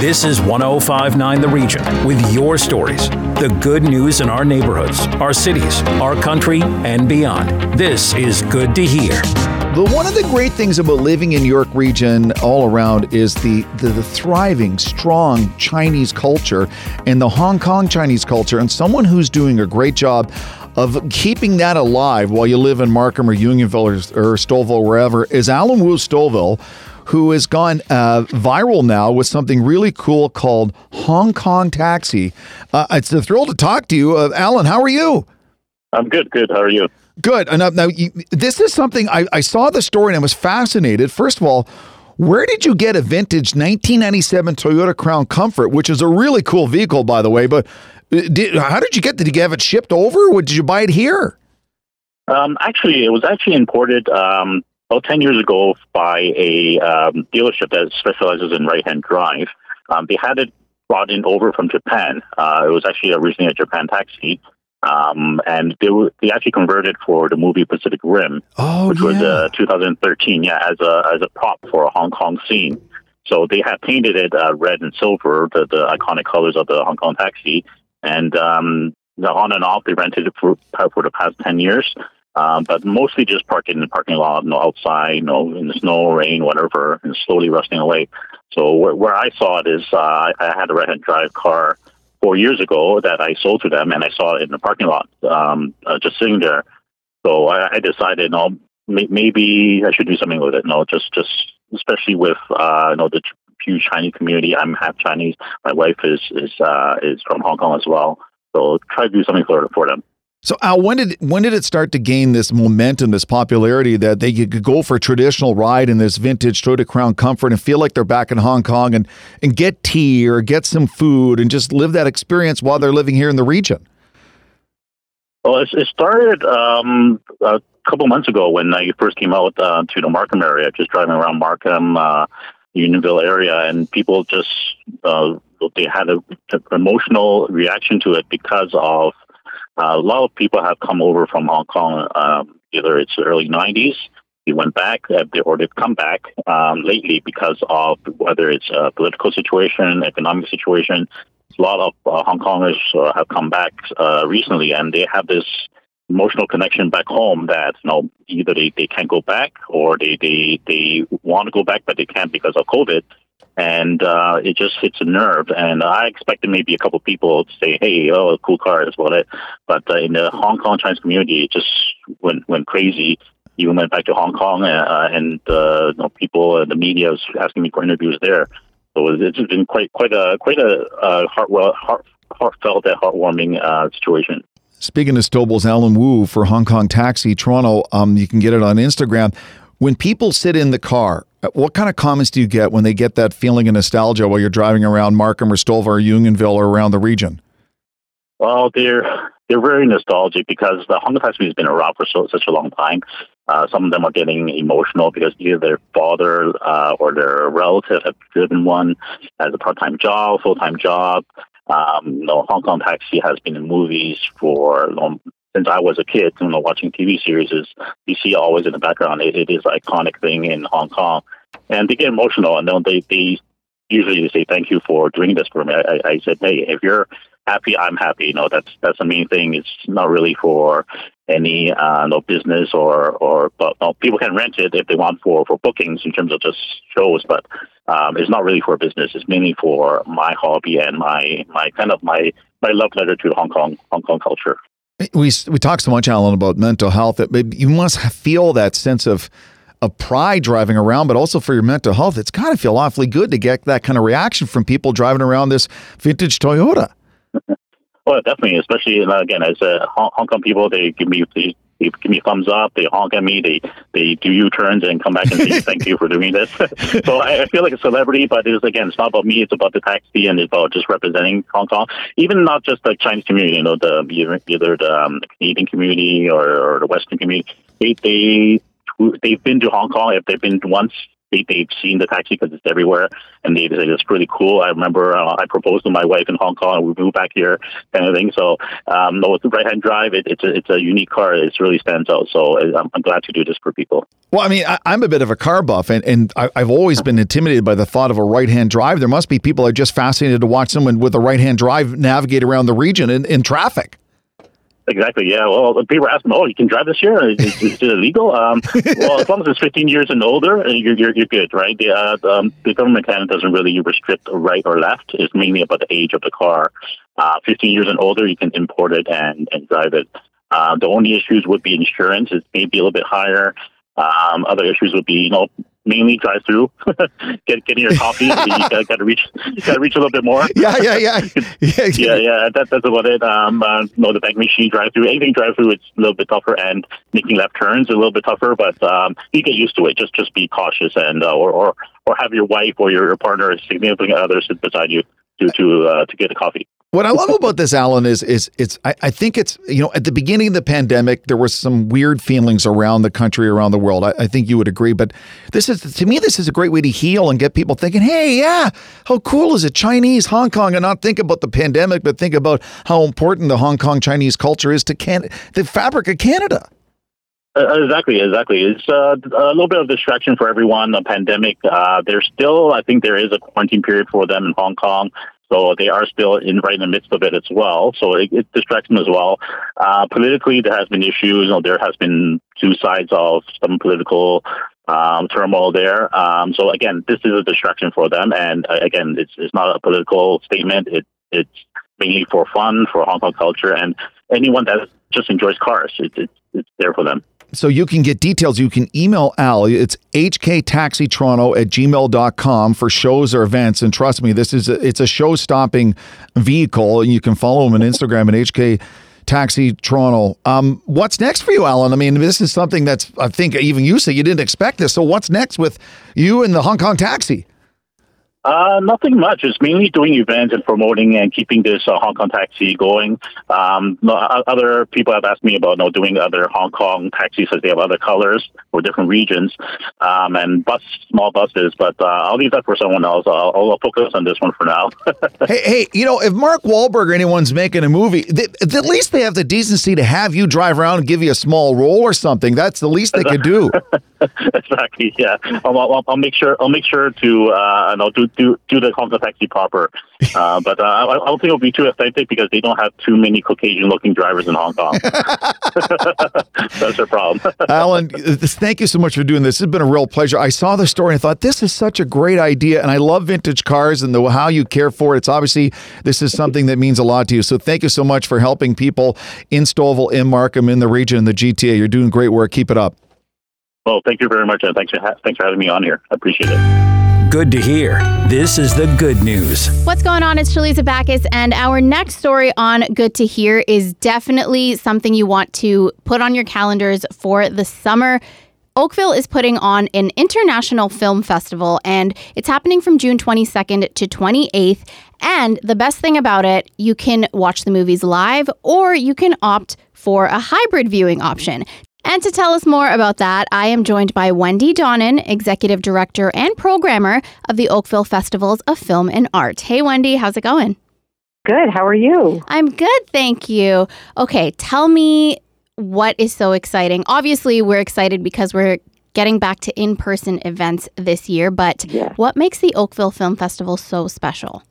This is 1059 The Region with your stories, the good news in our neighborhoods, our cities, our country, and beyond. This is Good to Hear. But one of the great things about living in York region all around is the, the, the thriving, strong Chinese culture and the Hong Kong Chinese culture. And someone who's doing a great job of keeping that alive while you live in Markham or Unionville or, or Stouffville, wherever, is Alan Wu Stouffville who has gone uh, viral now with something really cool called Hong Kong Taxi. Uh, it's a thrill to talk to you. Uh, Alan, how are you? I'm good, good. How are you? Good. And uh, now, you, this is something I, I saw the story and I was fascinated. First of all, where did you get a vintage 1997 Toyota Crown Comfort, which is a really cool vehicle, by the way? But uh, did, how did you get? Did you have it shipped over? Or did you buy it here? Um, actually, it was actually imported um, about 10 years ago by a um, dealership that specializes in right hand drive. Um, they had it brought in over from Japan. Uh, it was actually originally a Japan taxi. Um, and they were, they actually converted for the movie Pacific Rim, oh, which yeah. was uh, 2013, yeah, as a as a prop for a Hong Kong scene. So they had painted it uh, red and silver, the, the iconic colors of the Hong Kong taxi, and um, on and off they rented it for for the past 10 years. Um, but mostly just parking in the parking lot, no outside, you know, in the snow, rain, whatever, and slowly rusting away. So where, where I saw it is uh, I, had a right-hand drive car four years ago that I sold to them, and I saw it in the parking lot, um, uh, just sitting there. So I, I decided, no, may, maybe I should do something with it. No, just just especially with uh, you know the huge Chinese community. I'm half Chinese. My wife is is uh, is from Hong Kong as well. So try to do something for for them. So Al, when did when did it start to gain this momentum, this popularity that they could go for a traditional ride in this vintage Toyota Crown Comfort and feel like they're back in Hong Kong and and get tea or get some food and just live that experience while they're living here in the region? Well, it, it started um, a couple months ago when I first came out uh, to the Markham area, just driving around Markham, uh, Unionville area, and people just uh, they had an emotional reaction to it because of a lot of people have come over from Hong Kong. Um, either it's the early '90s, they went back, uh, or they've come back um, lately because of whether it's a political situation, economic situation. A lot of uh, Hong Kongers uh, have come back uh, recently, and they have this emotional connection back home that you know either they, they can't go back or they, they they want to go back but they can't because of COVID and uh, it just hits a nerve. And I expected maybe a couple people to say, "Hey, oh, cool car," is what it. But uh, in the Hong Kong Chinese community, it just went went crazy. Even went back to Hong Kong, uh, and uh, you know, people, the media was asking me for interviews there. So it's been quite quite a quite a uh, heart, heart, heartfelt and heartwarming uh, situation. Speaking of Stouffville's Alan Wu for Hong Kong Taxi Toronto, um, you can get it on Instagram. When people sit in the car, what kind of comments do you get when they get that feeling of nostalgia while you're driving around Markham or Stouffville or Unionville or around the region? Well, they're they're very nostalgic because the Hong Kong taxi has been around for so, such a long time. Uh, some of them are getting emotional because either their father uh, or their relative have driven one as a part-time job, full-time job. Um, you know, Hong Kong Taxi has been in movies for know, since I was a kid. You know, watching TV series is you see always in the background. It, it is an iconic thing in Hong Kong, and they get emotional. And then they they usually they say thank you for doing this for me. I, I said, hey, if you're happy, I'm happy. You know, that's that's the main thing. It's not really for any uh, no business or or but people can rent it if they want for for bookings in terms of just shows, but um, it's not really for business. It's mainly for my hobby and my my kind of my my love letter to Hong Kong Hong Kong culture. We we talk so much, Alan, about mental health. That you must feel that sense of of pride driving around, but also for your mental health. It's got to feel awfully good to get that kind of reaction from people driving around this vintage Toyota. Well, definitely, especially again as uh, Hong, Kong people, they give me they, give me thumbs up, they honk at me, they they do U turns and come back and say thank you for doing this. so I, I feel like a celebrity, but it's again, it's not about me; it's about the taxi and it's about just representing Hong Kong. Even not just the Chinese community, you know, the either the um, Canadian community or, or the Western community. They they they've been to Hong Kong if they've been once they, they've seen the taxi because it's everywhere, and they say it's pretty cool. I remember uh, I proposed to my wife in Hong Kong, and we moved back here, kind of thing. So, um, no, with the right-hand drive, it, it's a it's a unique car. It really stands out. So, I'm, I'm glad to do this for people. Well, I mean, I, am a bit of a car buff, and, and I, have always been intimidated by the thought of a right hand drive. There must be people are just fascinated to watch someone with a right hand drive navigate around the region in, in traffic. Exactly. Yeah. Well, people ask me, "Oh, you can drive this here? Is, is it illegal?" Um, well, as long as it's 15 years and older, uh, you're you're, you're good, right? The, uh, um, the government Canada doesn't really restrict right or left. It's mainly about the age of the car. Uh, 15 years and older, you can import it and and drive it. Uh, the only issues would be insurance. It's maybe a little bit higher. Um, other issues would be, you know, mainly drive through, get getting your coffee. you gotta, got to reach, got to reach a little bit more. Yeah, yeah, yeah, yeah, yeah. yeah that, that's about it. Um, uh, no, the bank machine drive through, anything drive through, it's a little bit tougher, and making left turns a little bit tougher. But um, you get used to it. Just just be cautious, and uh, or or or have your wife or your partner, or significant other, sit beside you to to uh, to get a coffee. What I love about this, Alan, is is it's I, I, think it's you know at the beginning of the pandemic there was some weird feelings around the country, around the world. I, I, think you would agree, but this is to me this is a great way to heal and get people thinking, hey, yeah, how cool is it, Chinese Hong Kong, and not think about the pandemic, but think about how important the Hong Kong Chinese culture is to can the fabric of Canada. Uh, exactly, exactly. It's uh, a little bit of distraction for everyone. The pandemic. Uh, there's still, I think, there is a quarantine period for them in Hong Kong. So they are still in right in the midst of it as well. So it, it distracts them as well. Uh, politically, there has been issues. You know, there has been two sides of some political um, turmoil there. Um, so again, this is a distraction for them. And uh, again, it's it's not a political statement. It it's mainly for fun, for Hong Kong culture, and anyone that just enjoys cars. It, it, it's there for them. So you can get details. You can email Al. It's hktaxitoronto at gmail.com for shows or events. And trust me, this is a, it's a show stopping vehicle. And you can follow him on Instagram at HK Taxi Toronto. Um, what's next for you, Alan? I mean, this is something that's I think even you say you didn't expect this. So what's next with you and the Hong Kong Taxi? Uh, nothing much. It's mainly doing events and promoting and keeping this uh, Hong Kong taxi going. Um, other people have asked me about you know, doing other Hong Kong taxis as they have other colors for different regions um, and bus small buses. But uh, I'll leave that for someone else. I'll, I'll focus on this one for now. hey, hey, you know, if Mark Wahlberg or anyone's making a movie, they, at least they have the decency to have you drive around and give you a small role or something. That's the least they could do. exactly. Yeah. I'll, I'll, I'll, make sure. I'll make sure to uh, know, do do do the Hong Kong taxi proper. Uh, but uh, I, I, don't think it'll be too authentic because they don't have too many Caucasian-looking drivers in Hong Kong. That's their problem. Alan, thank you so much for doing this. It's been a real pleasure. I saw the story and I thought this is such a great idea, and I love vintage cars and the how you care for it. It's obviously this is something that means a lot to you. So thank you so much for helping people in Stouffville, in Markham, in the region, in the GTA. You're doing great work. Keep it up. Well, thank you very much, and thanks for ha- thanks for having me on here. I appreciate it. Good to hear. This is the good news. What's going on? It's Shalisa Backus, and our next story on Good to Hear is definitely something you want to put on your calendars for the summer. Oakville is putting on an international film festival, and it's happening from June 22nd to 28th. And the best thing about it, you can watch the movies live or you can opt for a hybrid viewing option. And to tell us more about that, I am joined by Wendy Donnan, Executive Director and Programmer of the Oakville Festivals of Film and Art. Hey, Wendy, how's it going? Good. How are you? I'm good, thank you. Okay, tell me what is so exciting. Obviously, we're excited because we're getting back to in person events this year, but yes. what makes the Oakville Film Festival so special?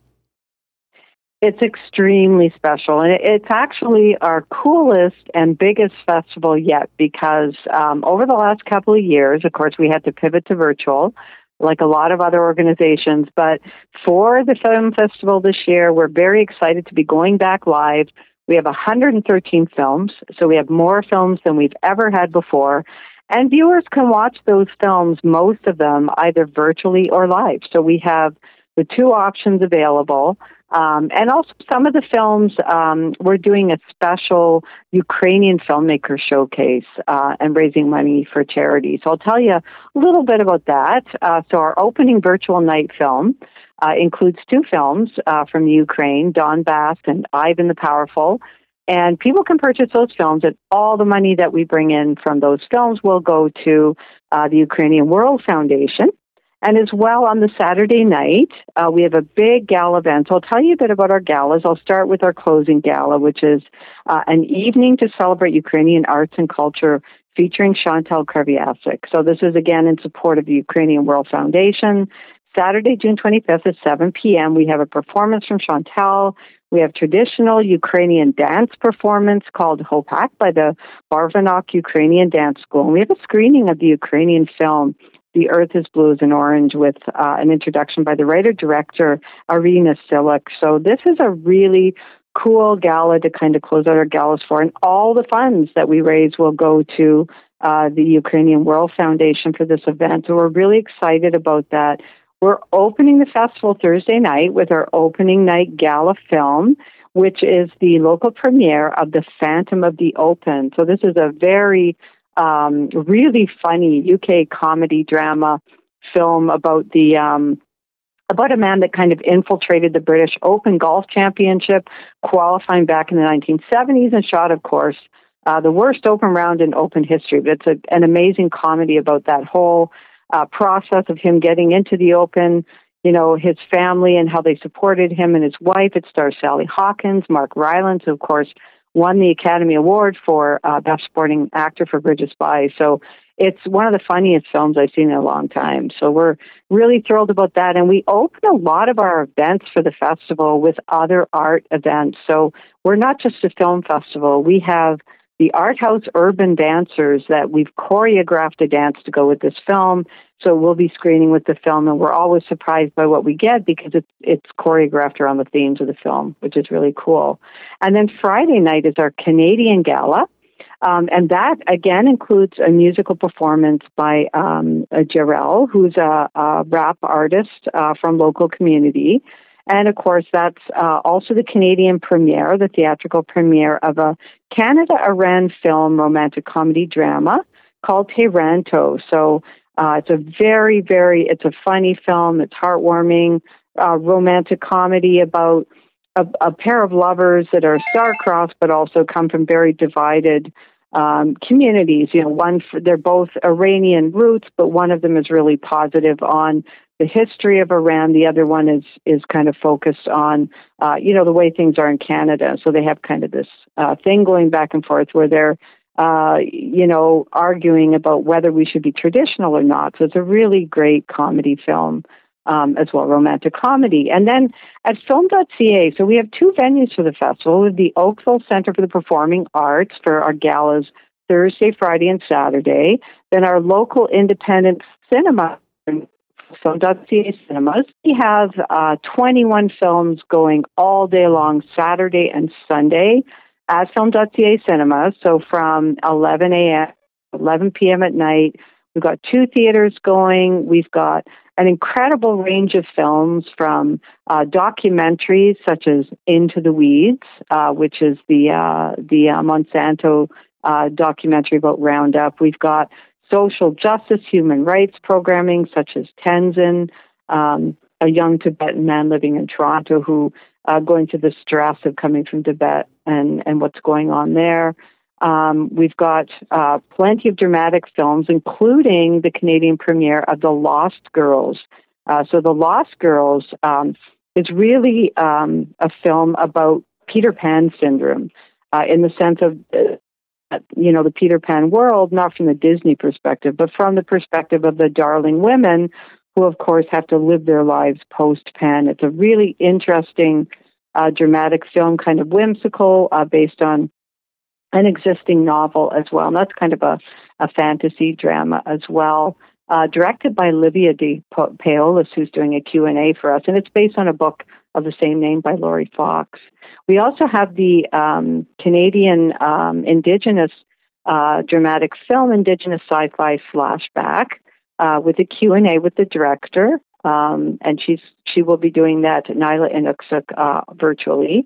It's extremely special, and it's actually our coolest and biggest festival yet because um, over the last couple of years, of course, we had to pivot to virtual, like a lot of other organizations. But for the film festival this year, we're very excited to be going back live. We have 113 films, so we have more films than we've ever had before. And viewers can watch those films, most of them, either virtually or live. So we have the two options available. Um, and also, some of the films, um, we're doing a special Ukrainian filmmaker showcase uh, and raising money for charity. So, I'll tell you a little bit about that. Uh, so, our opening virtual night film uh, includes two films uh, from Ukraine Donbass and Ivan the Powerful. And people can purchase those films, and all the money that we bring in from those films will go to uh, the Ukrainian World Foundation And as well on the Saturday night, uh, we have a big gala event. So I'll tell you a bit about our galas. I'll start with our closing gala, which is uh, an evening to celebrate Ukrainian arts and culture featuring Chantal Kreviazuk. So this is again in support of the Ukrainian World Foundation. Saturday, June 25th at 7 p.m., we have a performance from Chantal. We have traditional Ukrainian dance performance called Hopak by the Barvinok Ukrainian Dance School. And we have a screening of the Ukrainian film the Earth is Blue and Orange with uh, an introduction by the writer director Iryna Tsilyk. So this is a really cool gala to kind of close out our galas for, and all the funds that we raise will go to uh, the Ukrainian World Foundation for this event. So we're really excited about that. We're opening the festival Thursday night with our opening night gala film, which is the local premiere of The Phantom of the Open. So this is a very um, really funny UK comedy drama film about the um, about a man that kind of infiltrated the British Open Golf Championship, qualifying back in the 1970s, and shot, of course, uh, the worst Open round in Open history. But it's a, an amazing comedy about that whole uh, process of him getting into the Open. You know, his family and how they supported him and his wife. It stars Sally Hawkins, Mark Rylance, of course, won the Academy Award for uh, Best Supporting Actor for Bridge of Spies. So it's one of the funniest films I've seen in a long time. So we're really thrilled about that. And we open a lot of our events for the festival with other art events. So we're not just a film festival. We have the Art House Urban Dancers that we've choreographed a dance to go with this film. So we'll be screening with the film, and we're always surprised by what we get because it's it's choreographed around the themes of the film, which is really cool. And then Friday night is our Canadian Gala. Um, and that again includes a musical performance by um, Jarrell, who's a, a rap artist uh, from local community. And of course, that's uh, also the Canadian premiere, the theatrical premiere of a Canada Iran film romantic comedy drama called Tehranto. So uh, it's a very, very, it's a funny film. It's heartwarming, uh, romantic comedy about a, a, pair of lovers that are star-crossed, but also come from very divided um, communities. You know, one they're both Iranian roots, but one of them is really positive on the history of Iran. The other one is is kind of focused on, uh, you know, the way things are in Canada. So they have kind of this uh, thing going back and forth where they're uh, you know, arguing about whether we should be traditional or not. So it's a really great comedy film um, as well, romantic comedy. And then at film.ca, so we have two venues for the festival the Oakville Center for the Performing Arts for our galas Thursday, Friday, and Saturday. Then our local independent cinema, film.ca cinemas. We have uh, 21 films going all day long, Saturday and Sunday at film.ca cinemas. So from 11 a.m., 11 p.m. at night, we've got two theaters going. We've got an incredible range of films from uh, documentaries such as Into the Weeds, uh, which is the uh, the uh, Monsanto uh, documentary about Roundup. We've got social justice, human rights programming such as Tenzin, um, a young Tibetan man living in Toronto who uh, going through the stress of coming from Tibet and, and what's going on there. Um, we've got uh, plenty of dramatic films, including the Canadian premiere of The Lost Girls. Uh, so, The Lost Girls um, is really um, a film about Peter Pan syndrome uh, in the sense of, uh, you know, the Peter Pan world, not from the Disney perspective, but from the perspective of the darling women who, of course, have to live their lives post Pan. It's a really interesting, uh, dramatic film, kind of whimsical, uh, based on an existing novel as well. And that's kind of a, a fantasy drama as well. Uh, directed by Livia de Paolis, who's doing a Q&A for us, and it's based on a book of the same name by Laurie Fox. We also have the um, Canadian um, Indigenous uh, dramatic film, Indigenous Sci-Fi Slash/Back, uh, with a Q&A with the director. Um, and she's she will be doing that, Nyla Innuksuk, uh, virtually.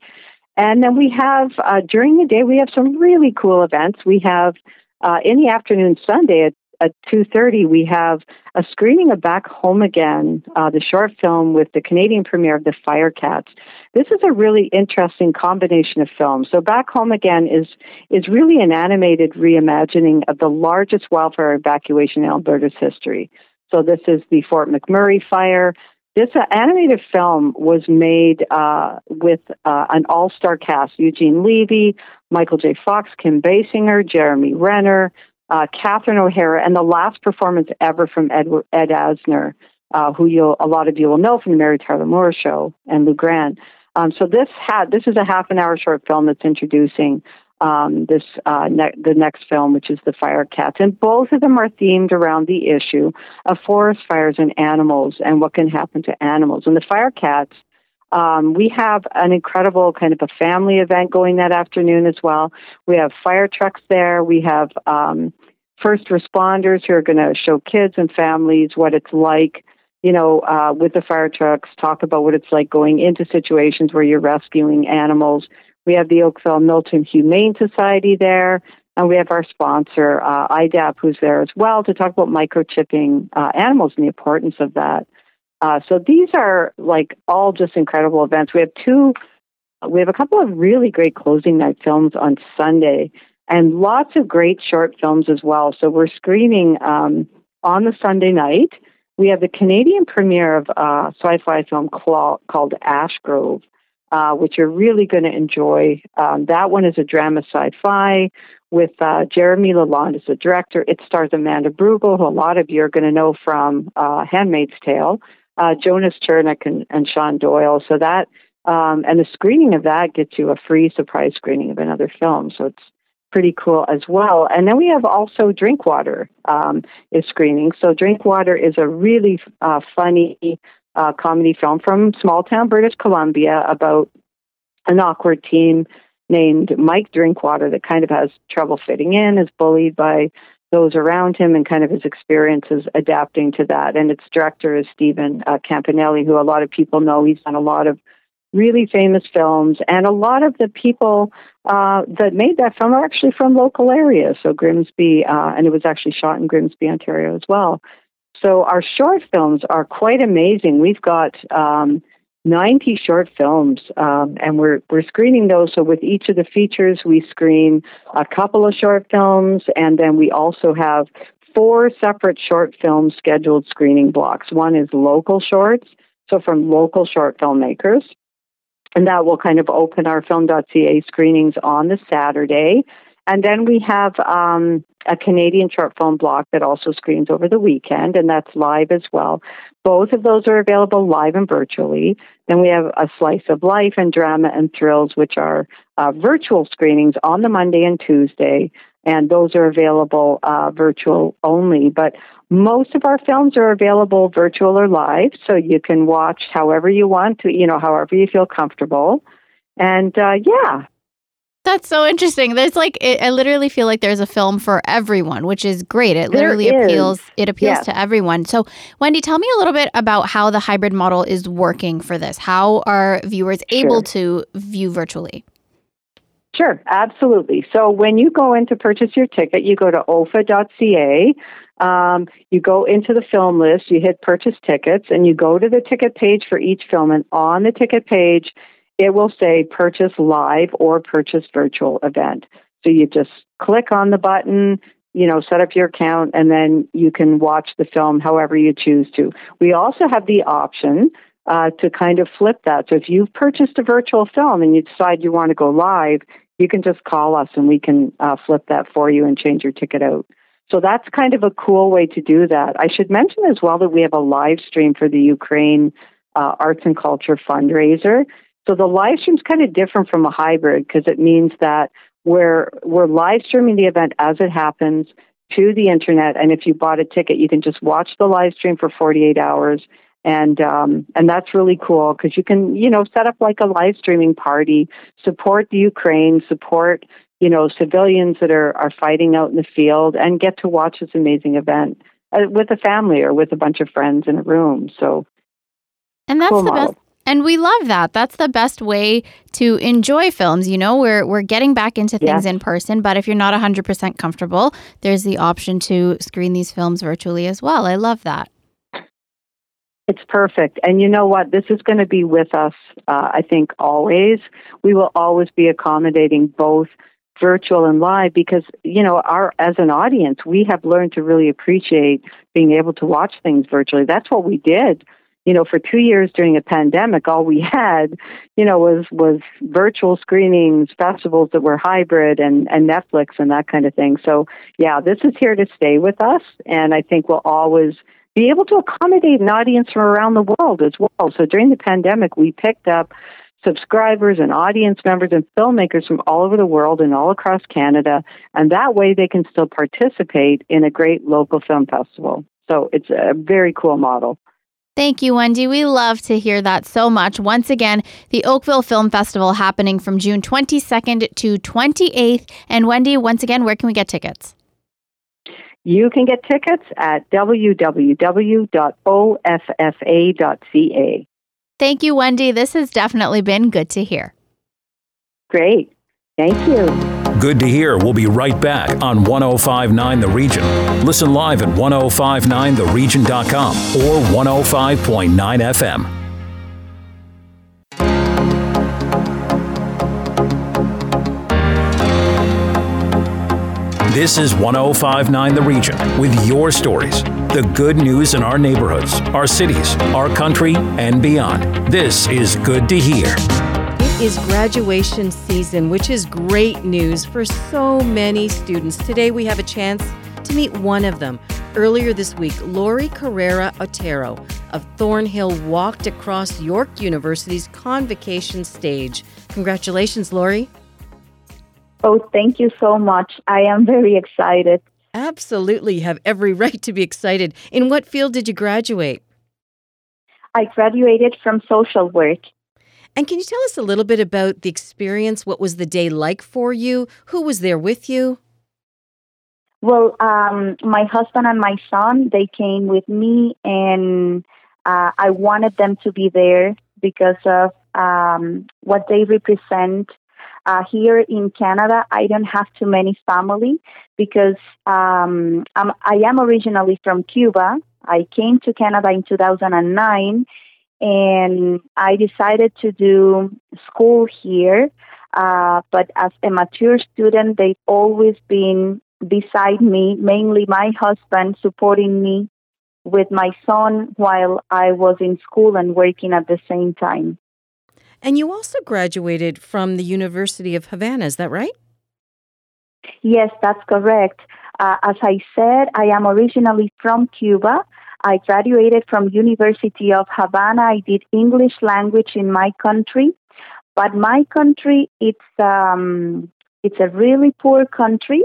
And then we have, uh, during the day, we have some really cool events. We have, uh, in the afternoon Sunday at at 2.30 we have a screening of back home again uh, the short film with the canadian premiere of the firecats this is a really interesting combination of films so back home again is is really an animated reimagining of the largest wildfire evacuation in alberta's history So this is the Fort McMurray fire. This uh, animated film was made uh, with uh, an all-star cast: Eugene Levy, Michael J. Fox, Kim Basinger, Jeremy Renner, uh, Catherine O'Hara, and the last performance ever from Ed, Ed Asner, uh, who you'll a lot of you will know from the Mary Tyler Moore Show, and Lou Grant. Um, so this had this is a half an hour short film that's introducing um, this uh, ne- the next film, which is the Fire Cats, and both of them are themed around the issue of forest fires and animals and what can happen to animals. And the Fire Cats, um, we have an incredible kind of a family event going that afternoon as well. We have fire trucks there. We have um, first responders who are going to show kids and families what it's like you know, uh, with the fire trucks, talk about what it's like going into situations where you're rescuing animals, we have the Oakville Milton Humane Society there, and we have our sponsor, uh, IDAP, who's there as well to talk about microchipping uh, animals and the importance of that. Uh, so these are like all just incredible events. We have two, we have a couple of really great closing night films on Sunday, and lots of great short films as well. So we're screening um, on the Sunday night. We have the Canadian premiere of a uh, sci-fi film called Ash Grove uh, which you're really going to enjoy. Um, that one is a drama sci-fi with uh, Jeremy Lalonde as the director. It stars Amanda Brugel, who a lot of you are going to know from uh, *Handmaid's Tale*, uh, Jonas Chernick and, and Sean Doyle. So that um, and the screening of that gets you a free surprise screening of another film. So it's pretty cool as well. And then we have also Drinkwater um, is screening. So Drinkwater is a really uh, funny uh, comedy film from small town British Columbia about an awkward teen named Mike Drinkwater that kind of has trouble fitting in, is bullied by those around him, and kind of his experiences adapting to that. And its director is Stephen uh, Campanelli, who a lot of people know. He's done a lot of really famous films, and a lot of the people uh, that made that film are actually from local areas. So Grimsby, uh, and it was actually shot in Grimsby, Ontario as well. So our short films are quite amazing. We've got um, 90 short films, um, and we're we're screening those. So with each of the features, we screen a couple of short films, and then we also have four separate short film scheduled screening blocks. One is local shorts, so from local short filmmakers. And that will kind of open our film.ca screenings on the Saturday. And then we have um, a Canadian short film block that also screens over the weekend, and that's live as well. Both of those are available live and virtually. Then we have a slice of life and drama and thrills, which are uh, virtual screenings on the Monday and Tuesday, and those are available uh, virtual only. But most of our films are available virtual or live, so you can watch however you want to, you know, however you feel comfortable. And uh, yeah, that's so interesting. There's like it, I literally feel like there's a film for everyone, which is great. It literally appeals it appeals Yes. to everyone. So, Wendy, tell me a little bit about how the hybrid model is working for this. How are viewers able to view virtually? Sure, absolutely. So when you go in to purchase your ticket, you go to ofa.ca. Um, you go into the film list, you hit purchase tickets, and you go to the ticket page for each film. And on the ticket page, it will say purchase live or purchase virtual event. So you just click on the button, you know, set up your account, and then you can watch the film however you choose to. We also have the option uh, to kind of flip that. So if you've purchased a virtual film and you decide you want to go live, you can just call us and we can uh, flip that for you and change your ticket out. So that's kind of a cool way to do that. I should mention as well that we have a live stream for the Ukraine uh, Arts and Culture fundraiser. So the live stream is kind of different from a hybrid because it means that we're we're live streaming the event as it happens to the internet, and if you bought a ticket, you can just watch the live stream for 48 hours, and um, and that's really cool because you can you know set up like a live streaming party, support the Ukraine, support you know civilians that are are fighting out in the field, and get to watch this amazing event uh, with a family or with a bunch of friends in a room. So And that's Cool the model. best and we love that. That's the best way to enjoy films. You know, we're we're getting back into things in person, but if you're not 100% comfortable, there's the option to screen these films virtually as well. I love that. It's perfect. And you know what? This is going to be with us, uh, I think, always. We will always be accommodating both virtual and live because you know our as an audience we have learned to really appreciate being able to watch things virtually that's what we did you know for 2 years during a pandemic all we had you know was was virtual screenings festivals that were hybrid and and Netflix and that kind of thing so yeah this is here to stay with us and I think we'll always be able to accommodate an audience from around the world as well so during the pandemic we picked up subscribers and audience members and filmmakers from all over the world and all across Canada. And that way they can still participate in a great local film festival. So it's a very cool model. Thank you, Wendy. We love to hear that so much. Once again, the Oakville Film Festival happening from June 22nd to 28th. And Wendy, once again, where can we get tickets? You can get tickets at www.offa.ca. Thank you, Wendy. This has definitely been good to hear. Great. Thank you. Good to hear. We'll be right back on 1059 The Region. Listen live at 1059theregion.com or 105.9 FM. This is 1059 The Region with your stories, the good news in our neighborhoods, our cities, our country, and beyond. This is Good to Hear. Is graduation season, which is great news for so many students. Today we have a chance to meet one of them. Earlier this week, Lori Carrera Otero of Thornhill walked across York University's convocation stage. Congratulations, Lori. Oh, thank you so much. I am very excited. Absolutely. You have every right to be excited. In what field did you graduate? I graduated from social work. And can you tell us a little bit about the experience? What was the day like for you? Who was there with you? Well, um, my husband and my son, they came with me, and uh, I wanted them to be there because of um, what they represent uh, here in Canada, I don't have too many family because um, I'm, I am originally from Cuba. I came to Canada in 2009 and I decided to do school here. Uh, but as a mature student, they've always been beside me, mainly my husband supporting me with my son while I was in school and working at the same time. And you also graduated from the University of Havana, is that right? Yes, that's correct. Uh, as I said, I am originally from Cuba. I graduated from University of Havana. I did English language in my country, but my country it's um, it's a really poor country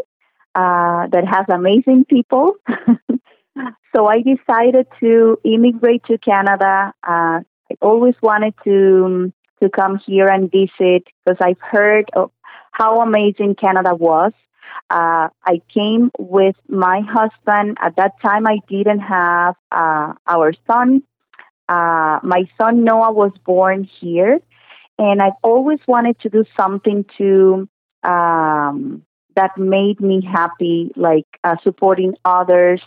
uh, that has amazing people. so I decided to immigrate to Canada. Uh, I always wanted to to come here and visit because I've heard of how amazing Canada was. Uh, I came with my husband. At that time, I didn't have uh, our son. Uh, my son Noah was born here, and I've always wanted to do something to um, that made me happy, like uh, supporting others.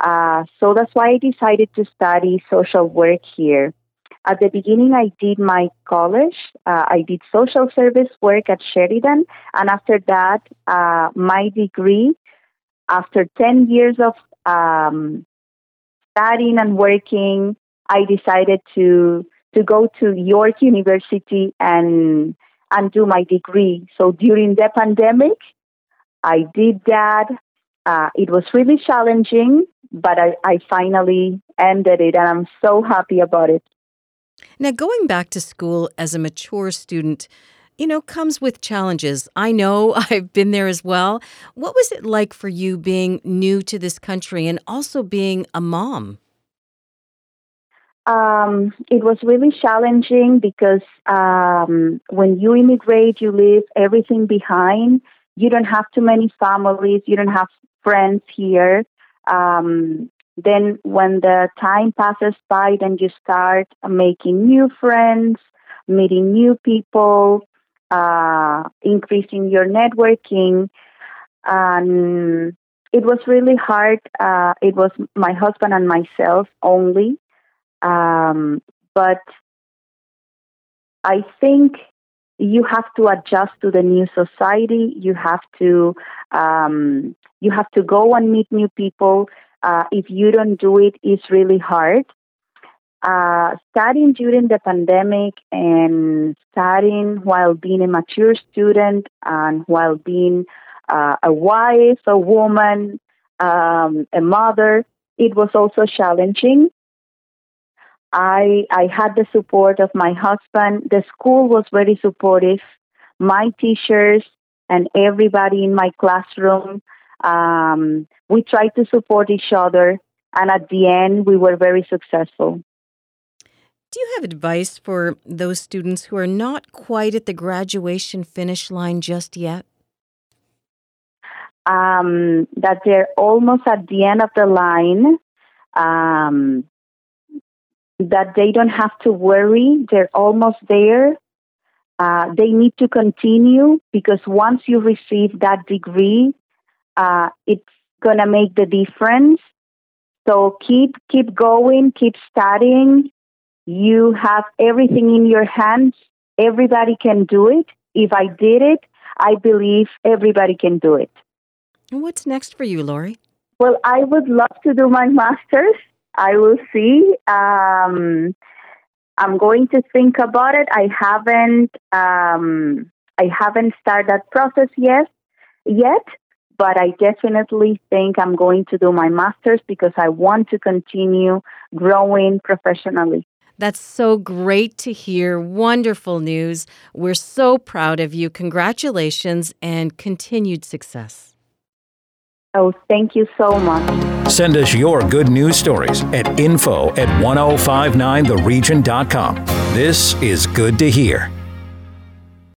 Uh, so that's why I decided to study social work here. At the beginning, I did my college. Uh, I did social service work at Sheridan. And after that, uh, my degree, after 10 years of um, studying and working, I decided to, to go to York University and, and do my degree. So during the pandemic, I did that. Uh, it was really challenging, but I, I finally ended it and I'm so happy about it. Now, going back to school as a mature student, you know, comes with challenges. I know I've been there as well. What was it like for you being new to this country and also being a mom? Um, it was really challenging because um, when you immigrate, you leave everything behind. You don't have too many families, you don't have friends here. Um, then when the time passes by then you start making new friends meeting new people uh, increasing your networking and it was really hard uh, it was my husband and myself only um, but i think you have to adjust to the new society. You have to um, you have to go and meet new people. Uh, if you don't do it, it's really hard. Uh, studying during the pandemic and studying while being a mature student and while being uh, a wife, a woman, um, a mother, it was also challenging. I I had the support of my husband. The school was very supportive. My teachers and everybody in my classroom. Um, we tried to support each other, and at the end, we were very successful. Do you have advice for those students who are not quite at the graduation finish line just yet? Um, that they're almost at the end of the line. Um, that they don't have to worry, they're almost there. Uh, they need to continue because once you receive that degree, uh, it's gonna make the difference. So keep keep going, keep studying. You have everything in your hands. Everybody can do it. If I did it, I believe everybody can do it. And what's next for you, Lori? Well, I would love to do my master's. I will see. Um, I'm going to think about it. I haven't um, I haven't started that process yet yet, but I definitely think I'm going to do my master's because I want to continue growing professionally. That's so great to hear. Wonderful news. We're so proud of you. Congratulations and continued success. Oh, thank you so much. Send us your good news stories at info at 1059theregion.com. This is good to hear.